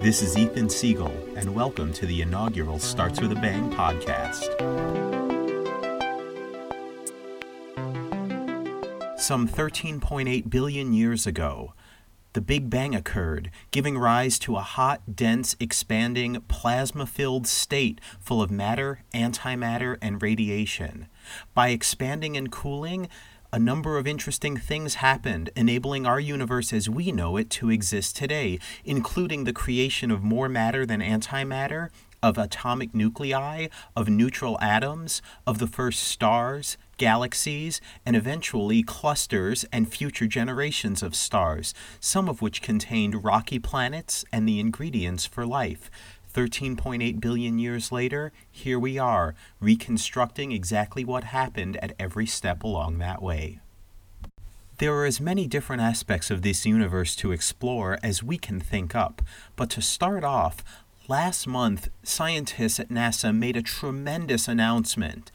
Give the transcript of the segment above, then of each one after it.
This is Ethan Siegel, and welcome to the inaugural Starts With a Bang podcast. Some 13.8 billion years ago, the Big Bang occurred, giving rise to a hot, dense, expanding, plasma filled state full of matter, antimatter, and radiation. By expanding and cooling, a number of interesting things happened, enabling our universe as we know it to exist today, including the creation of more matter than antimatter, of atomic nuclei, of neutral atoms, of the first stars, galaxies, and eventually clusters and future generations of stars, some of which contained rocky planets and the ingredients for life. 13.8 billion years later, here we are, reconstructing exactly what happened at every step along that way. There are as many different aspects of this universe to explore as we can think up, but to start off, last month, scientists at NASA made a tremendous announcement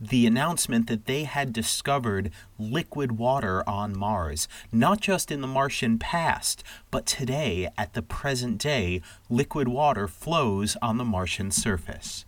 the announcement that they had discovered liquid water on Mars, not just in the Martian past, but today, at the present day, liquid water flows on the Martian surface.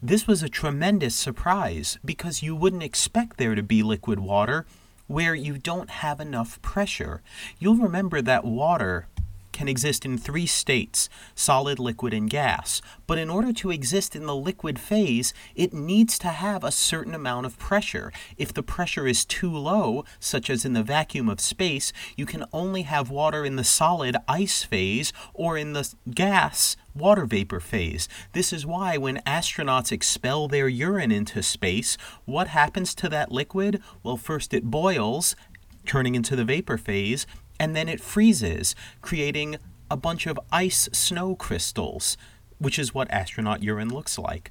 This was a tremendous surprise because you wouldn't expect there to be liquid water where you don't have enough pressure. You'll remember that water can exist in three states solid, liquid, and gas. But in order to exist in the liquid phase, it needs to have a certain amount of pressure. If the pressure is too low, such as in the vacuum of space, you can only have water in the solid ice phase or in the gas water vapor phase. This is why when astronauts expel their urine into space, what happens to that liquid? Well, first it boils, turning into the vapor phase, and then it freezes, creating a bunch of ice snow crystals, which is what astronaut urine looks like.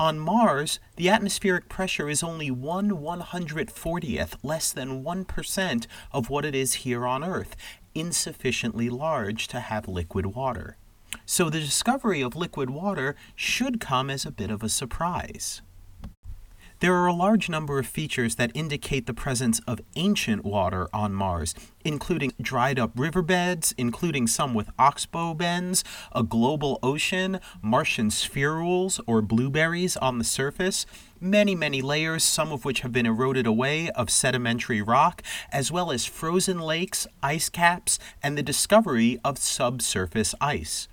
On Mars, the atmospheric pressure is only 1 140th, less than 1% of what it is here on Earth, insufficiently large to have liquid water. So the discovery of liquid water should come as a bit of a surprise. There are a large number of features that indicate the presence of ancient water on Mars, including dried up riverbeds, including some with oxbow bends, a global ocean, Martian spherules or blueberries on the surface, many, many layers, some of which have been eroded away, of sedimentary rock, as well as frozen lakes, ice caps, and the discovery of subsurface ice.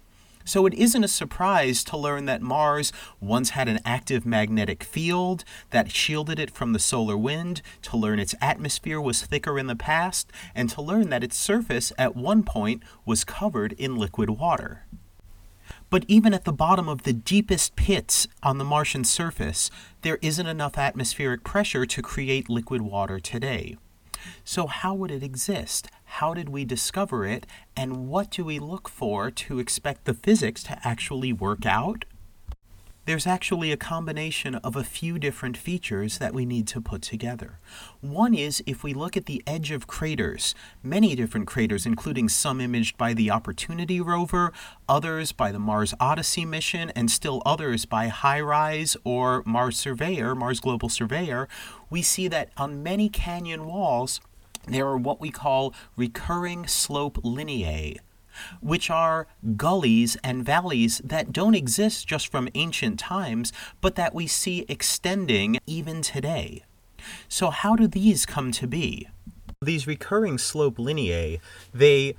So it isn't a surprise to learn that Mars once had an active magnetic field that shielded it from the solar wind, to learn its atmosphere was thicker in the past, and to learn that its surface at one point was covered in liquid water. But even at the bottom of the deepest pits on the Martian surface, there isn't enough atmospheric pressure to create liquid water today. So, how would it exist? How did we discover it? And what do we look for to expect the physics to actually work out? There's actually a combination of a few different features that we need to put together. One is if we look at the edge of craters, many different craters, including some imaged by the Opportunity rover, others by the Mars Odyssey mission, and still others by HiRISE or Mars Surveyor, Mars Global Surveyor, we see that on many canyon walls, there are what we call recurring slope lineae, which are gullies and valleys that don't exist just from ancient times, but that we see extending even today. So, how do these come to be? These recurring slope lineae, they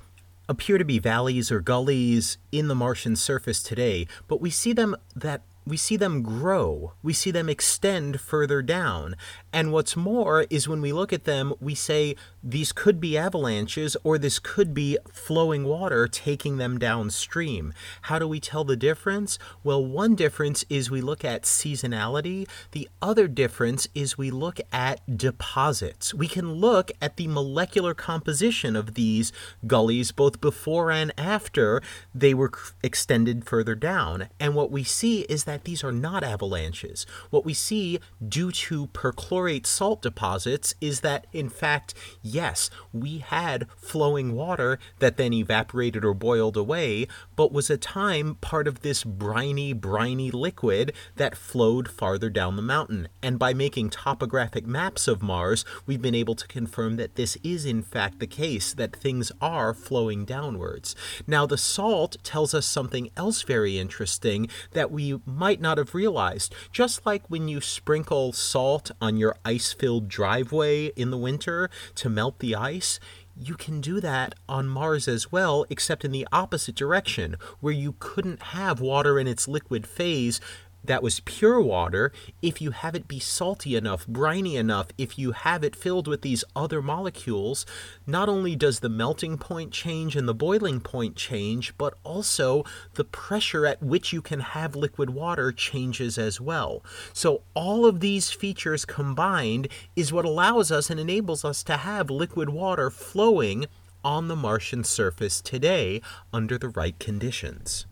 appear to be valleys or gullies in the Martian surface today, but we see them that we see them grow, we see them extend further down. And what's more is when we look at them, we say these could be avalanches or this could be flowing water taking them downstream. How do we tell the difference? Well, one difference is we look at seasonality, the other difference is we look at deposits. We can look at the molecular composition of these gullies both before and after they were extended further down. And what we see is that these are not avalanches. What we see due to perchlorate explorate salt deposits is that, in fact, yes, we had flowing water that then evaporated or boiled away, but was at time part of this briny, briny liquid that flowed farther down the mountain. And by making topographic maps of Mars, we've been able to confirm that this is, in fact, the case, that things are flowing downwards. Now, the salt tells us something else very interesting that we might not have realized. Just like when you sprinkle salt on your ice filled driveway in the winter to melt the ice, you can do that on Mars as well, except in the opposite direction, where you couldn't have water in its liquid phase that was pure water, if you have it be salty enough, briny enough, if you have it filled with these other molecules, not only does the melting point change and the boiling point change, but also the pressure at which you can have liquid water changes as well. So, all of these features combined is what allows us and enables us to have liquid water flowing on the Martian surface today under the right conditions.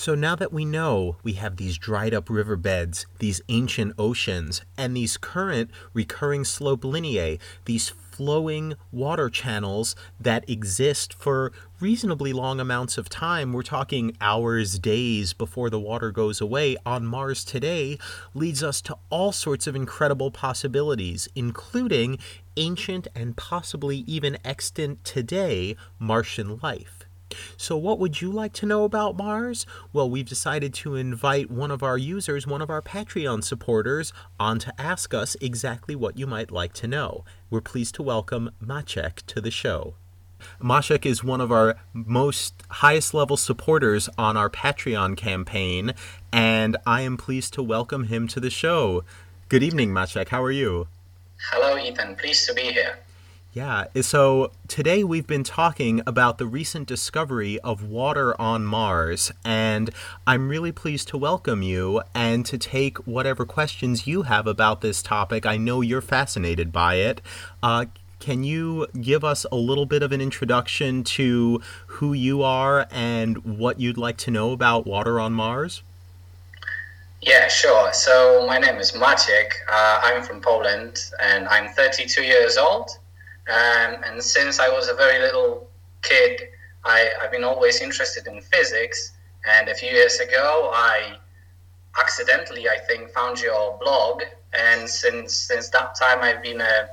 So now that we know we have these dried up riverbeds, these ancient oceans, and these current recurring slope lineae, these flowing water channels that exist for reasonably long amounts of time, we're talking hours, days before the water goes away on Mars today, leads us to all sorts of incredible possibilities, including ancient and possibly even extant today Martian life. So, what would you like to know about Mars? Well, we've decided to invite one of our users, one of our Patreon supporters, on to ask us exactly what you might like to know. We're pleased to welcome Maciek to the show. Maciek is one of our most highest level supporters on our Patreon campaign, and I am pleased to welcome him to the show. Good evening, Maciek. How are you? Hello, Ethan. Pleased to be here. Yeah, so today we've been talking about the recent discovery of water on Mars, and I'm really pleased to welcome you and to take whatever questions you have about this topic. I know you're fascinated by it. Uh, can you give us a little bit of an introduction to who you are and what you'd like to know about water on Mars? Yeah, sure. So my name is Maciek. Uh, I'm from Poland and I'm 32 years old. Um, and since I was a very little kid, I, I've been always interested in physics. And a few years ago, I accidentally, I think, found your blog. And since since that time, I've been a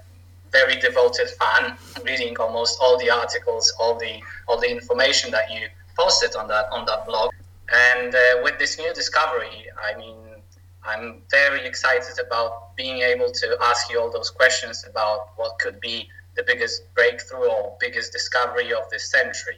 very devoted fan, reading almost all the articles, all the all the information that you posted on that on that blog. And uh, with this new discovery, I mean, I'm very excited about being able to ask you all those questions about what could be the biggest breakthrough or biggest discovery of this century,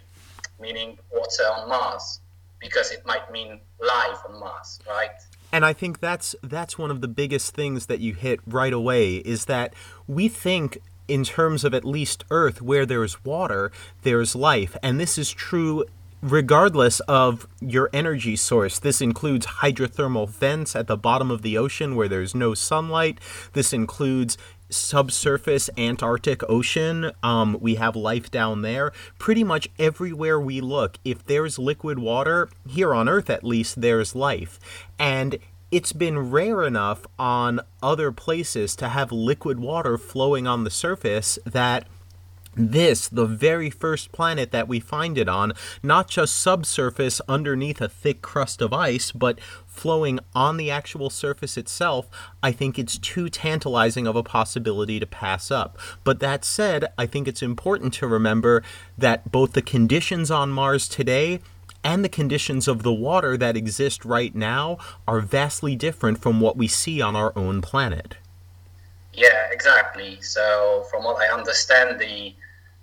meaning water on Mars, because it might mean life on Mars, right? And I think that's that's one of the biggest things that you hit right away is that we think in terms of at least Earth, where there's water, there's life. And this is true regardless of your energy source. This includes hydrothermal vents at the bottom of the ocean where there's no sunlight. This includes subsurface Antarctic Ocean. Um, we have life down there. Pretty much everywhere we look, if there's liquid water, here on Earth at least, there's life. And it's been rare enough on other places to have liquid water flowing on the surface that this, the very first planet that we find it on, not just subsurface underneath a thick crust of ice, but flowing on the actual surface itself, I think it's too tantalizing of a possibility to pass up. But that said, I think it's important to remember that both the conditions on Mars today and the conditions of the water that exist right now are vastly different from what we see on our own planet. Yeah, exactly. So, from what I understand, the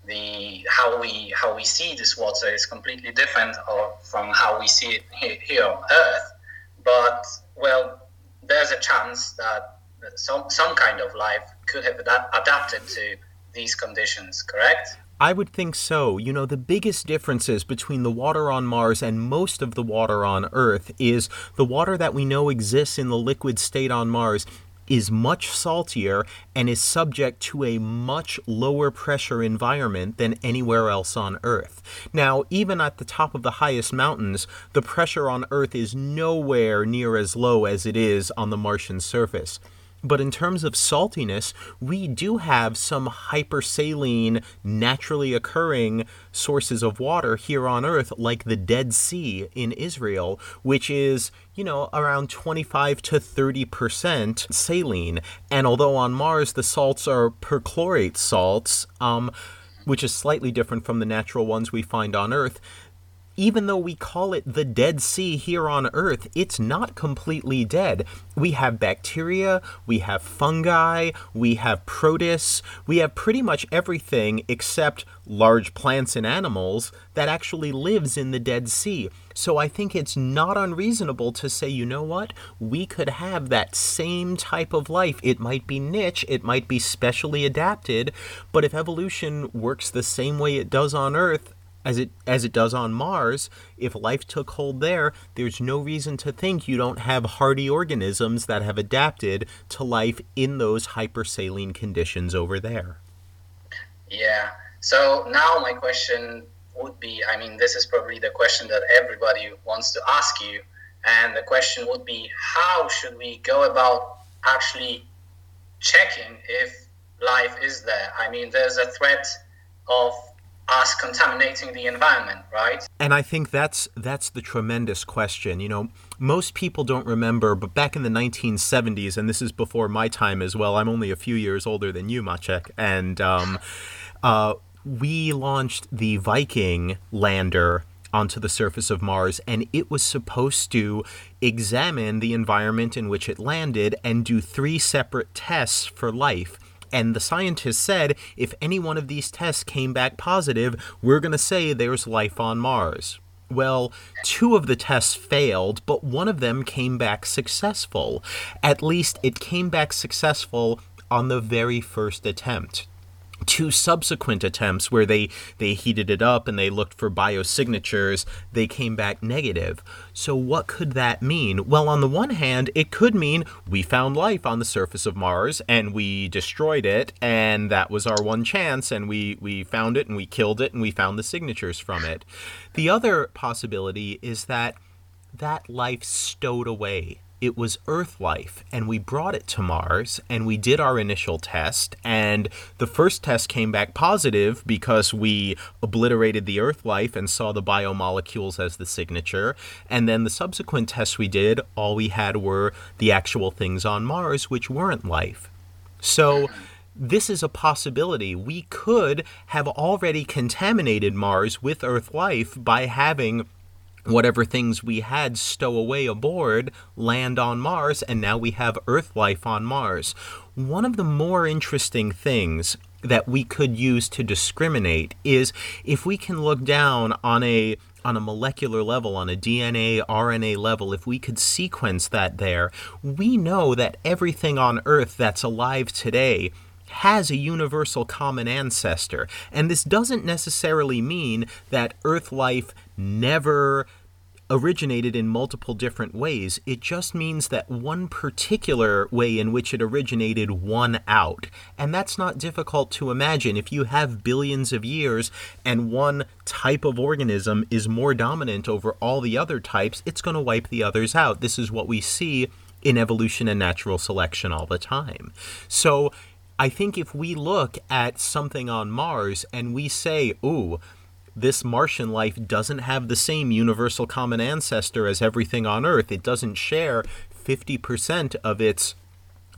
the how we how we see this water is completely different from how we see it here on Earth. But well, there's a chance that some some kind of life could have adapted to these conditions. Correct? I would think so. You know, the biggest differences between the water on Mars and most of the water on Earth is the water that we know exists in the liquid state on Mars is much saltier and is subject to a much lower pressure environment than anywhere else on Earth. Now, even at the top of the highest mountains, the pressure on Earth is nowhere near as low as it is on the Martian surface. But in terms of saltiness, we do have some hypersaline, naturally occurring sources of water here on Earth, like the Dead Sea in Israel, which is, you know, around 25 to 30% saline. And although on Mars the salts are perchlorate salts, um, which is slightly different from the natural ones we find on Earth, even though we call it the Dead Sea here on Earth, it's not completely dead. We have bacteria, we have fungi, we have protists, we have pretty much everything except large plants and animals that actually lives in the Dead Sea. So I think it's not unreasonable to say, you know what? We could have that same type of life. It might be niche, it might be specially adapted, but if evolution works the same way it does on Earth, as it as it does on Mars, if life took hold there, there's no reason to think you don't have hardy organisms that have adapted to life in those hypersaline conditions over there. Yeah. So now my question would be I mean this is probably the question that everybody wants to ask you and the question would be how should we go about actually checking if life is there? I mean there's a threat of us contaminating the environment, right? And I think that's that's the tremendous question. You know, most people don't remember, but back in the 1970s, and this is before my time as well. I'm only a few years older than you, Maciek, and um, uh, we launched the Viking lander onto the surface of Mars, and it was supposed to examine the environment in which it landed and do three separate tests for life. And the scientists said if any one of these tests came back positive, we're going to say there's life on Mars. Well, two of the tests failed, but one of them came back successful. At least it came back successful on the very first attempt two subsequent attempts where they they heated it up and they looked for biosignatures they came back negative. So what could that mean? Well on the one hand it could mean we found life on the surface of mars and we destroyed it and that was our one chance and we we found it and we killed it and we found the signatures from it. The other possibility is that that life stowed away it was Earth life, and we brought it to Mars, and we did our initial test, and the first test came back positive because we obliterated the Earth life and saw the biomolecules as the signature, and then the subsequent tests we did, all we had were the actual things on Mars, which weren't life. So, this is a possibility. We could have already contaminated Mars with Earth life by having whatever things we had stow away aboard land on Mars, and now we have Earth life on Mars. One of the more interesting things that we could use to discriminate is if we can look down on a on a molecular level, on a DNA, RNA level, if we could sequence that there, we know that everything on Earth that's alive today has a universal common ancestor. And this doesn't necessarily mean that Earth life never originated in multiple different ways. It just means that one particular way in which it originated won out. And that's not difficult to imagine. If you have billions of years and one type of organism is more dominant over all the other types, it's going to wipe the others out. This is what we see in evolution and natural selection all the time. So, I think if we look at something on Mars and we say, ooh, this Martian life doesn't have the same universal common ancestor as everything on Earth. It doesn't share 50% of its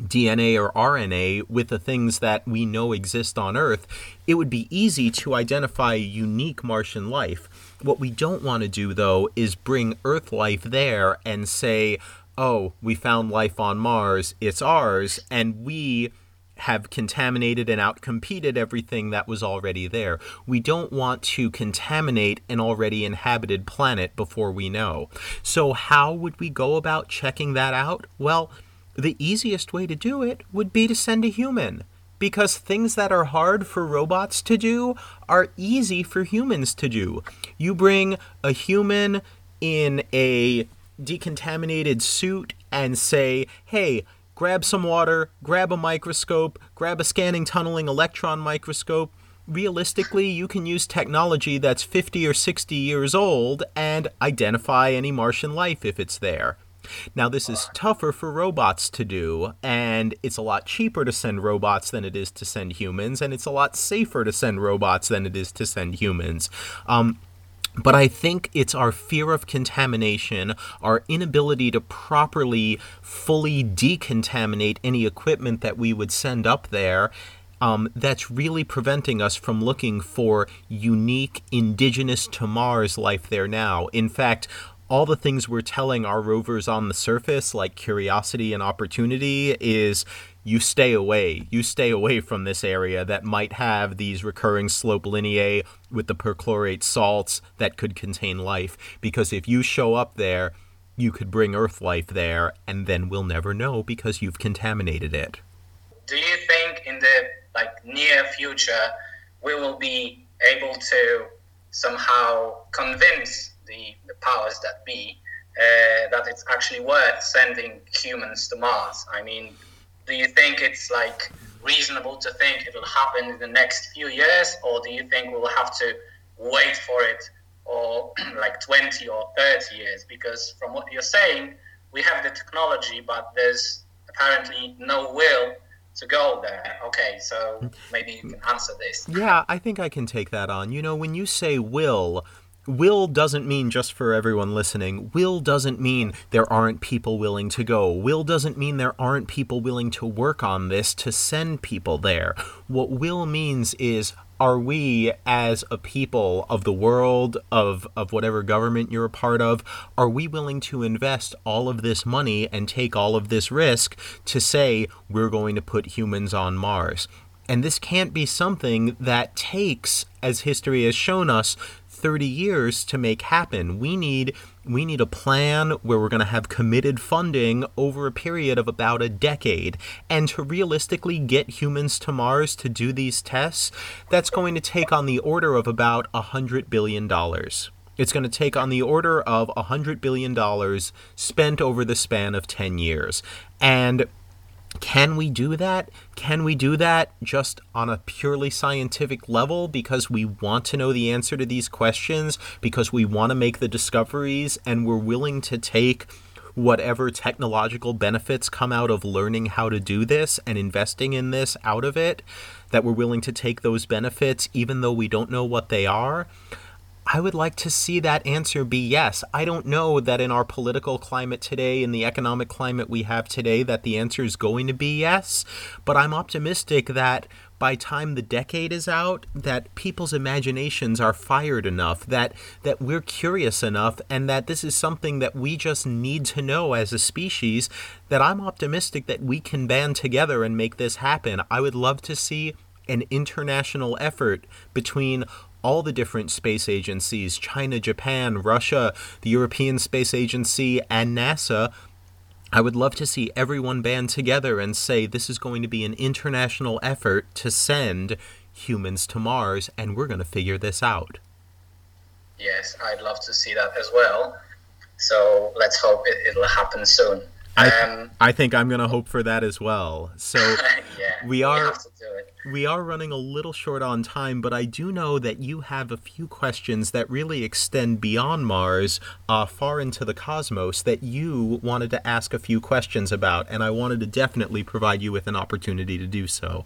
DNA or RNA with the things that we know exist on Earth, it would be easy to identify unique Martian life. What we don't want to do, though, is bring Earth life there and say, oh, we found life on Mars, it's ours, and we have contaminated and outcompeted everything that was already there. We don't want to contaminate an already inhabited planet before we know. So, how would we go about checking that out? Well, the easiest way to do it would be to send a human. Because things that are hard for robots to do are easy for humans to do. You bring a human in a decontaminated suit and say, hey, grab some water, grab a microscope, grab a scanning tunneling electron microscope. Realistically, you can use technology that's 50 or 60 years old and identify any Martian life if it's there. Now, this is tougher for robots to do, and it's a lot cheaper to send robots than it is to send humans, and it's a lot safer to send robots than it is to send humans. Um, but I think it's our fear of contamination, our inability to properly, fully decontaminate any equipment that we would send up there, um, that's really preventing us from looking for unique, indigenous to Mars life there now. In fact, all the things we're telling our rovers on the surface, like curiosity and opportunity, is you stay away. You stay away from this area that might have these recurring slope lineae with the perchlorate salts that could contain life. Because if you show up there, you could bring Earth life there, and then we'll never know because you've contaminated it. Do you think in the like near future we will be able to somehow convince the, the powers that be uh, that it's actually worth sending humans to Mars? I mean, do you think it's like reasonable to think it will happen in the next few years, or do you think we'll have to wait for it or like 20 or 30 years? Because from what you're saying, we have the technology, but there's apparently no will to go there. Okay, so maybe you can answer this. Yeah, I think I can take that on. You know, when you say will, will doesn't mean just for everyone listening. Will doesn't mean there aren't people willing to go. Will doesn't mean there aren't people willing to work on this to send people there. What will means is are we as a people of the world of of whatever government you're a part of are we willing to invest all of this money and take all of this risk to say we're going to put humans on Mars and this can't be something that takes as history has shown us 30 years to make happen. We need we need a plan where we're going to have committed funding over a period of about a decade. And to realistically get humans to Mars to do these tests, that's going to take on the order of about a $100 billion. It's going to take on the order of a $100 billion spent over the span of 10 years. And can we do that? Can we do that just on a purely scientific level because we want to know the answer to these questions, because we want to make the discoveries, and we're willing to take whatever technological benefits come out of learning how to do this and investing in this out of it? That we're willing to take those benefits even though we don't know what they are? I would like to see that answer be yes. I don't know that in our political climate today, in the economic climate we have today, that the answer is going to be yes. But I'm optimistic that by time the decade is out, that people's imaginations are fired enough, that that we're curious enough, and that this is something that we just need to know as a species. That I'm optimistic that we can band together and make this happen. I would love to see an international effort between all the different space agencies China, Japan, Russia, the European Space Agency, and NASA. I would love to see everyone band together and say this is going to be an international effort to send humans to Mars, and we're going to figure this out. Yes, I'd love to see that as well. So let's hope it, will happen soon. I, um, I think I'm going to hope for that as well. So yeah, we are we are running a little short on time, but I do know that you have a few questions that really extend beyond Mars, uh, far into the cosmos, that you wanted to ask a few questions about, and I wanted to definitely provide you with an opportunity to do so.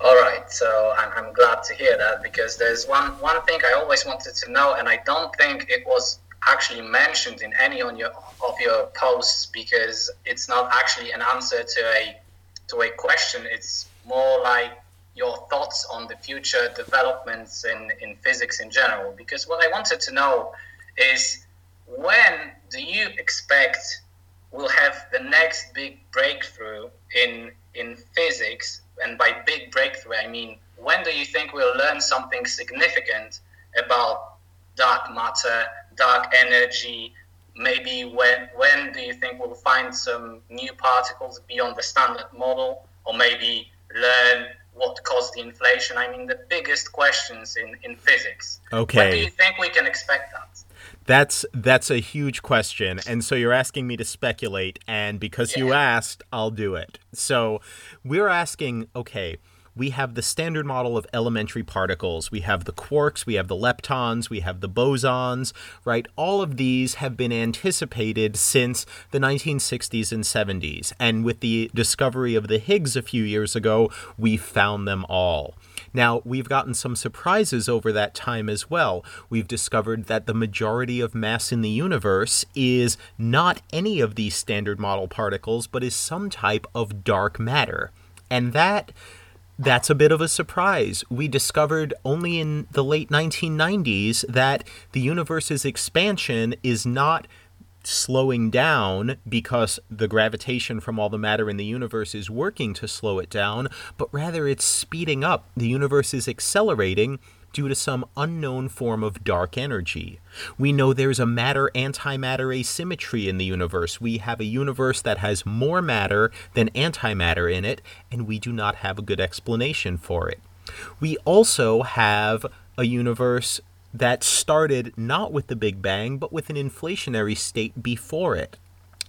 All right, so I'm, I'm glad to hear that because there's one one thing I always wanted to know, and I don't think it was actually mentioned in any on your of your posts because it's not actually an answer to a to a question. It's more like your thoughts on the future developments in, in physics in general. Because what I wanted to know is when do you expect we'll have the next big breakthrough in in physics? And by big breakthrough, I mean when do you think we'll learn something significant about dark matter, dark energy? Maybe when when do you think we'll find some new particles beyond the standard model, or maybe learn what caused the inflation? I mean, the biggest questions in, in physics. Okay. When do you think we can expect that? That's that's a huge question, and so you're asking me to speculate, and because yeah. you asked, I'll do it. So we're asking, okay, we have the standard model of elementary particles. We have the quarks, we have the leptons, we have the bosons, right? All of these have been anticipated since the 1960s and 70s. And with the discovery of the Higgs a few years ago, we found them all. Now, we've gotten some surprises over that time as well. We've discovered that the majority of mass in the universe is not any of these standard model particles, but is some type of dark matter. And that that's a bit of a surprise. We discovered only in the late 1990s that the universe's expansion is not slowing down because the gravitation from all the matter in the universe is working to slow it down, but rather it's speeding up. The universe is accelerating due to some unknown form of dark energy. We know there's a matter antimatter asymmetry in the universe. We have a universe that has more matter than antimatter in it, and we do not have a good explanation for it. We also have a universe that started not with the Big Bang, but with an inflationary state before it.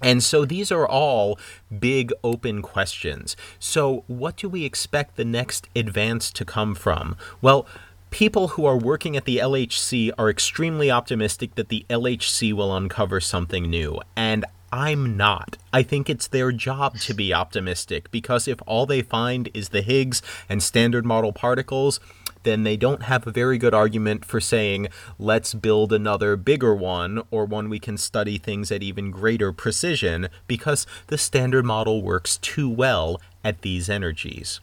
And so these are all big open questions. So, what do we expect the next advance to come from? Well, people who are working at the LHC are extremely optimistic that the LHC will uncover something new. And I'm not. I think it's their job to be optimistic because if all they find is the Higgs and standard model particles, then they don't have a very good argument for saying, let's build another bigger one or one we can study things at even greater precision because the standard model works too well at these energies.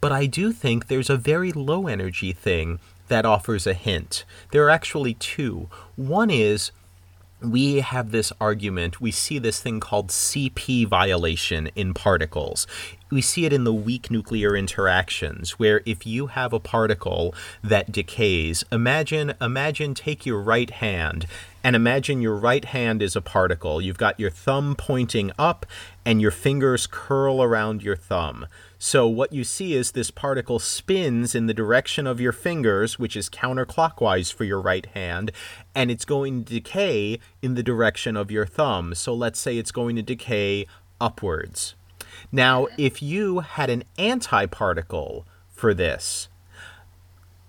But I do think there's a very low energy thing that offers a hint. There are actually two. One is we have this argument, we see this thing called CP violation in particles. We see it in the weak nuclear interactions, where if you have a particle that decays, imagine imagine take your right hand and imagine your right hand is a particle. You've got your thumb pointing up and your fingers curl around your thumb. So what you see is this particle spins in the direction of your fingers, which is counterclockwise for your right hand, and it's going to decay in the direction of your thumb. So let's say it's going to decay upwards. Now, if you had an antiparticle for this,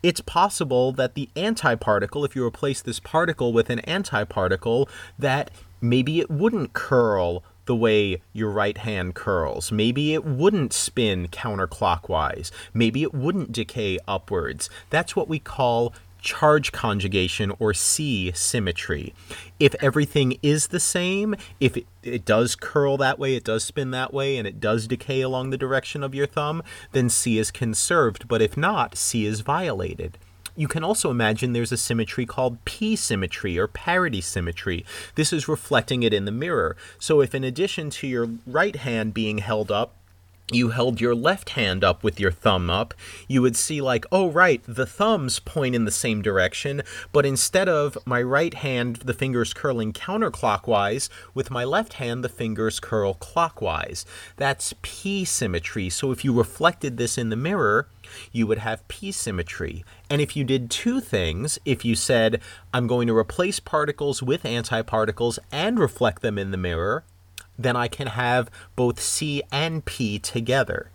it's possible that the antiparticle, if you replace this particle with an antiparticle, that maybe it wouldn't curl the way your right hand curls. Maybe it wouldn't spin counterclockwise. Maybe it wouldn't decay upwards. That's what we call charge conjugation or C symmetry. If everything is the same, if it, it, does curl that way, it does spin that way, and it does decay along the direction of your thumb, then C is conserved. But if not, C is violated. You can also imagine there's a symmetry called P symmetry or parity symmetry. This is reflecting it in the mirror. So if in addition to your right hand being held up, you held your left hand up with your thumb up, you would see, like, oh, right, the thumbs point in the same direction, but instead of my right hand, the fingers curling counterclockwise, with my left hand, the fingers curl clockwise. That's P symmetry. So if you reflected this in the mirror, you would have P symmetry. And if you did two things, if you said, I'm going to replace particles with antiparticles and reflect them in the mirror, then I can have both C and P together.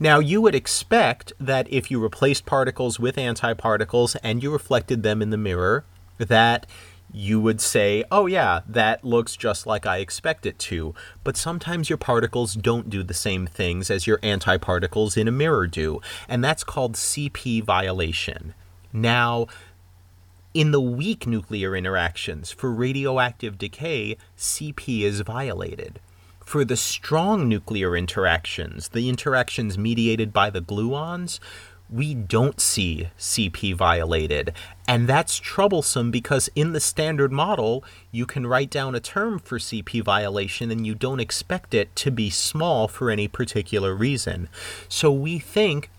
Now, you would expect that if you replaced particles with antiparticles and you reflected them in the mirror, that you would say, oh, yeah, that looks just like I expect it to. But sometimes your particles don't do the same things as your antiparticles in a mirror do, and that's called CP violation. Now, in the weak nuclear interactions for radioactive decay, CP is violated. For the strong nuclear interactions, the interactions mediated by the gluons, we don't see CP violated. And that's troublesome because in the standard model, you can write down a term for CP violation and you don't expect it to be small for any particular reason. So we think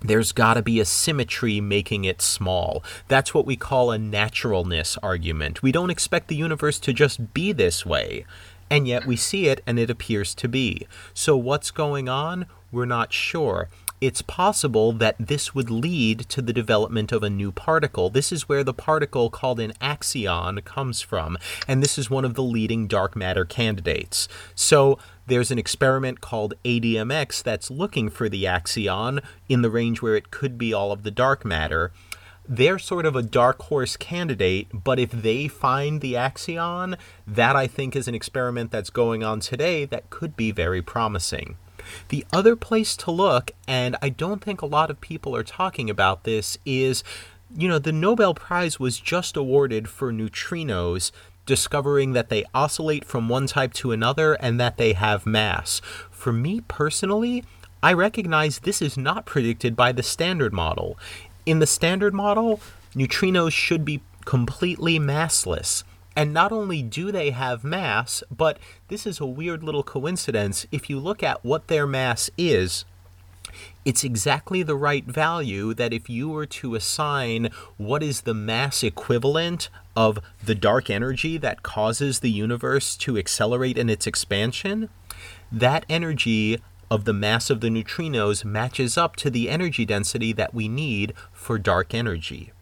there's got to be a symmetry making it small. That's what we call a naturalness argument. We don't expect the universe to just be this way and yet we see it and it appears to be. So, what's going on? We're not sure. it's possible that this would lead to the development of a new particle. This is where the particle called an axion comes from, and this is one of the leading dark matter candidates. So there's an experiment called ADMX that's looking for the axion in the range where it could be all of the dark matter. They're sort of a dark horse candidate, but if they find the axion, that I think is an experiment that's going on today that could be very promising. The other place to look, and I don't think a lot of people are talking about this, is you know, the Nobel Prize was just awarded for neutrinos, discovering that they oscillate from one type to another and that they have mass. For me personally, I recognize this is not predicted by the standard model. In the standard model, neutrinos should be completely massless. And not only do they have mass, but this is a weird little coincidence. If you look at what their mass is, it's exactly the right value that if you were to assign what is the mass equivalent of the dark energy that causes the universe to accelerate in its expansion, that energy of the mass of the neutrinos matches up to the energy density that we need for dark energy.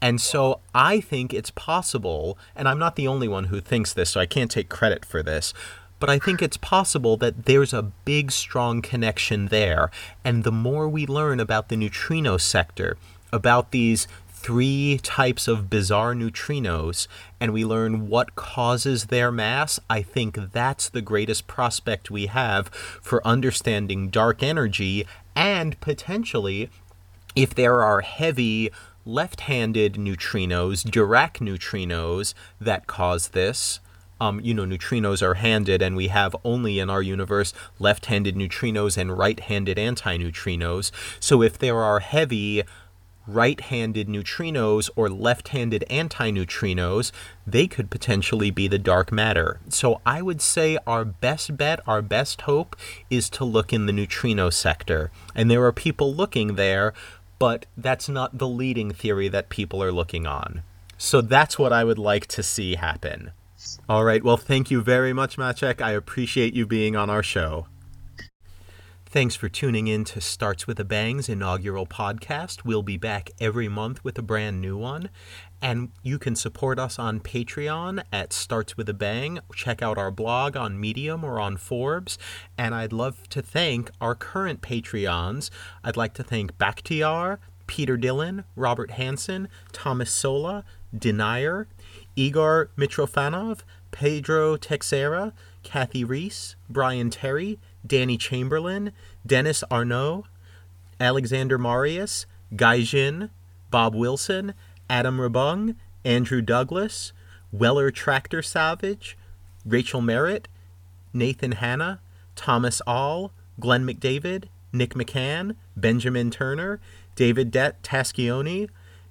And so I think it's possible, and I'm not the only one who thinks this, so I can't take credit for this, but I think it's possible that there's a big, strong connection there. And the more we learn about the neutrino sector, about these three types of bizarre neutrinos, and we learn what causes their mass, I think that's the greatest prospect we have for understanding dark energy and potentially if there are heavy left-handed neutrinos, Dirac neutrinos, that cause this. Um, you know, neutrinos are handed, and we have only in our universe left handed neutrinos and right handed antineutrinos. So if there are heavy right handed neutrinos or left handed antineutrinos, they could potentially be the dark matter. So I would say our best bet, our best hope is to look in the neutrino sector. And there are people looking there but that's not the leading theory that people are looking on. So that's what I would like to see happen. All right, well, thank you very much, Maciek. I appreciate you being on our show. Thanks for tuning in to Starts with a Bang's inaugural podcast. We'll be back every month with a brand new one. And you can support us on Patreon at Starts with a Bang. Check out our blog on Medium or on Forbes. And I'd love to thank our current Patreons. I'd like to thank Bakhtiar, Peter Dillon, Robert Hansen, Thomas Sola, Denier, Igor Mitrofanov, Pedro Texera, Kathy Reese, Brian Terry, Danny Chamberlain, Dennis Arnaud, Alexander Marius, Guy Jin, Bob Wilson, Adam Rabung, Andrew Douglas, Weller Tractor Savage, Rachel Merritt, Nathan Hanna, Thomas All, Glenn McDavid, Nick McCann, Benjamin Turner, David Det Taschioni,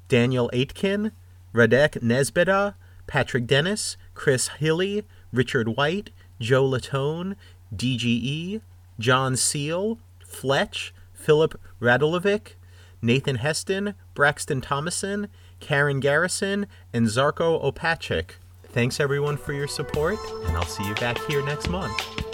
Daniel Aitken, Radek Nesbeda, Patrick Dennis, Chris Hilly, Richard White, Joe Latone, DGE, John Seal, Fletch, Philip Radulovic, Nathan Heston, Braxton Thomason, Karen Garrison, and Zarko Opachik. Thanks everyone for your support, and I'll see you back here next month.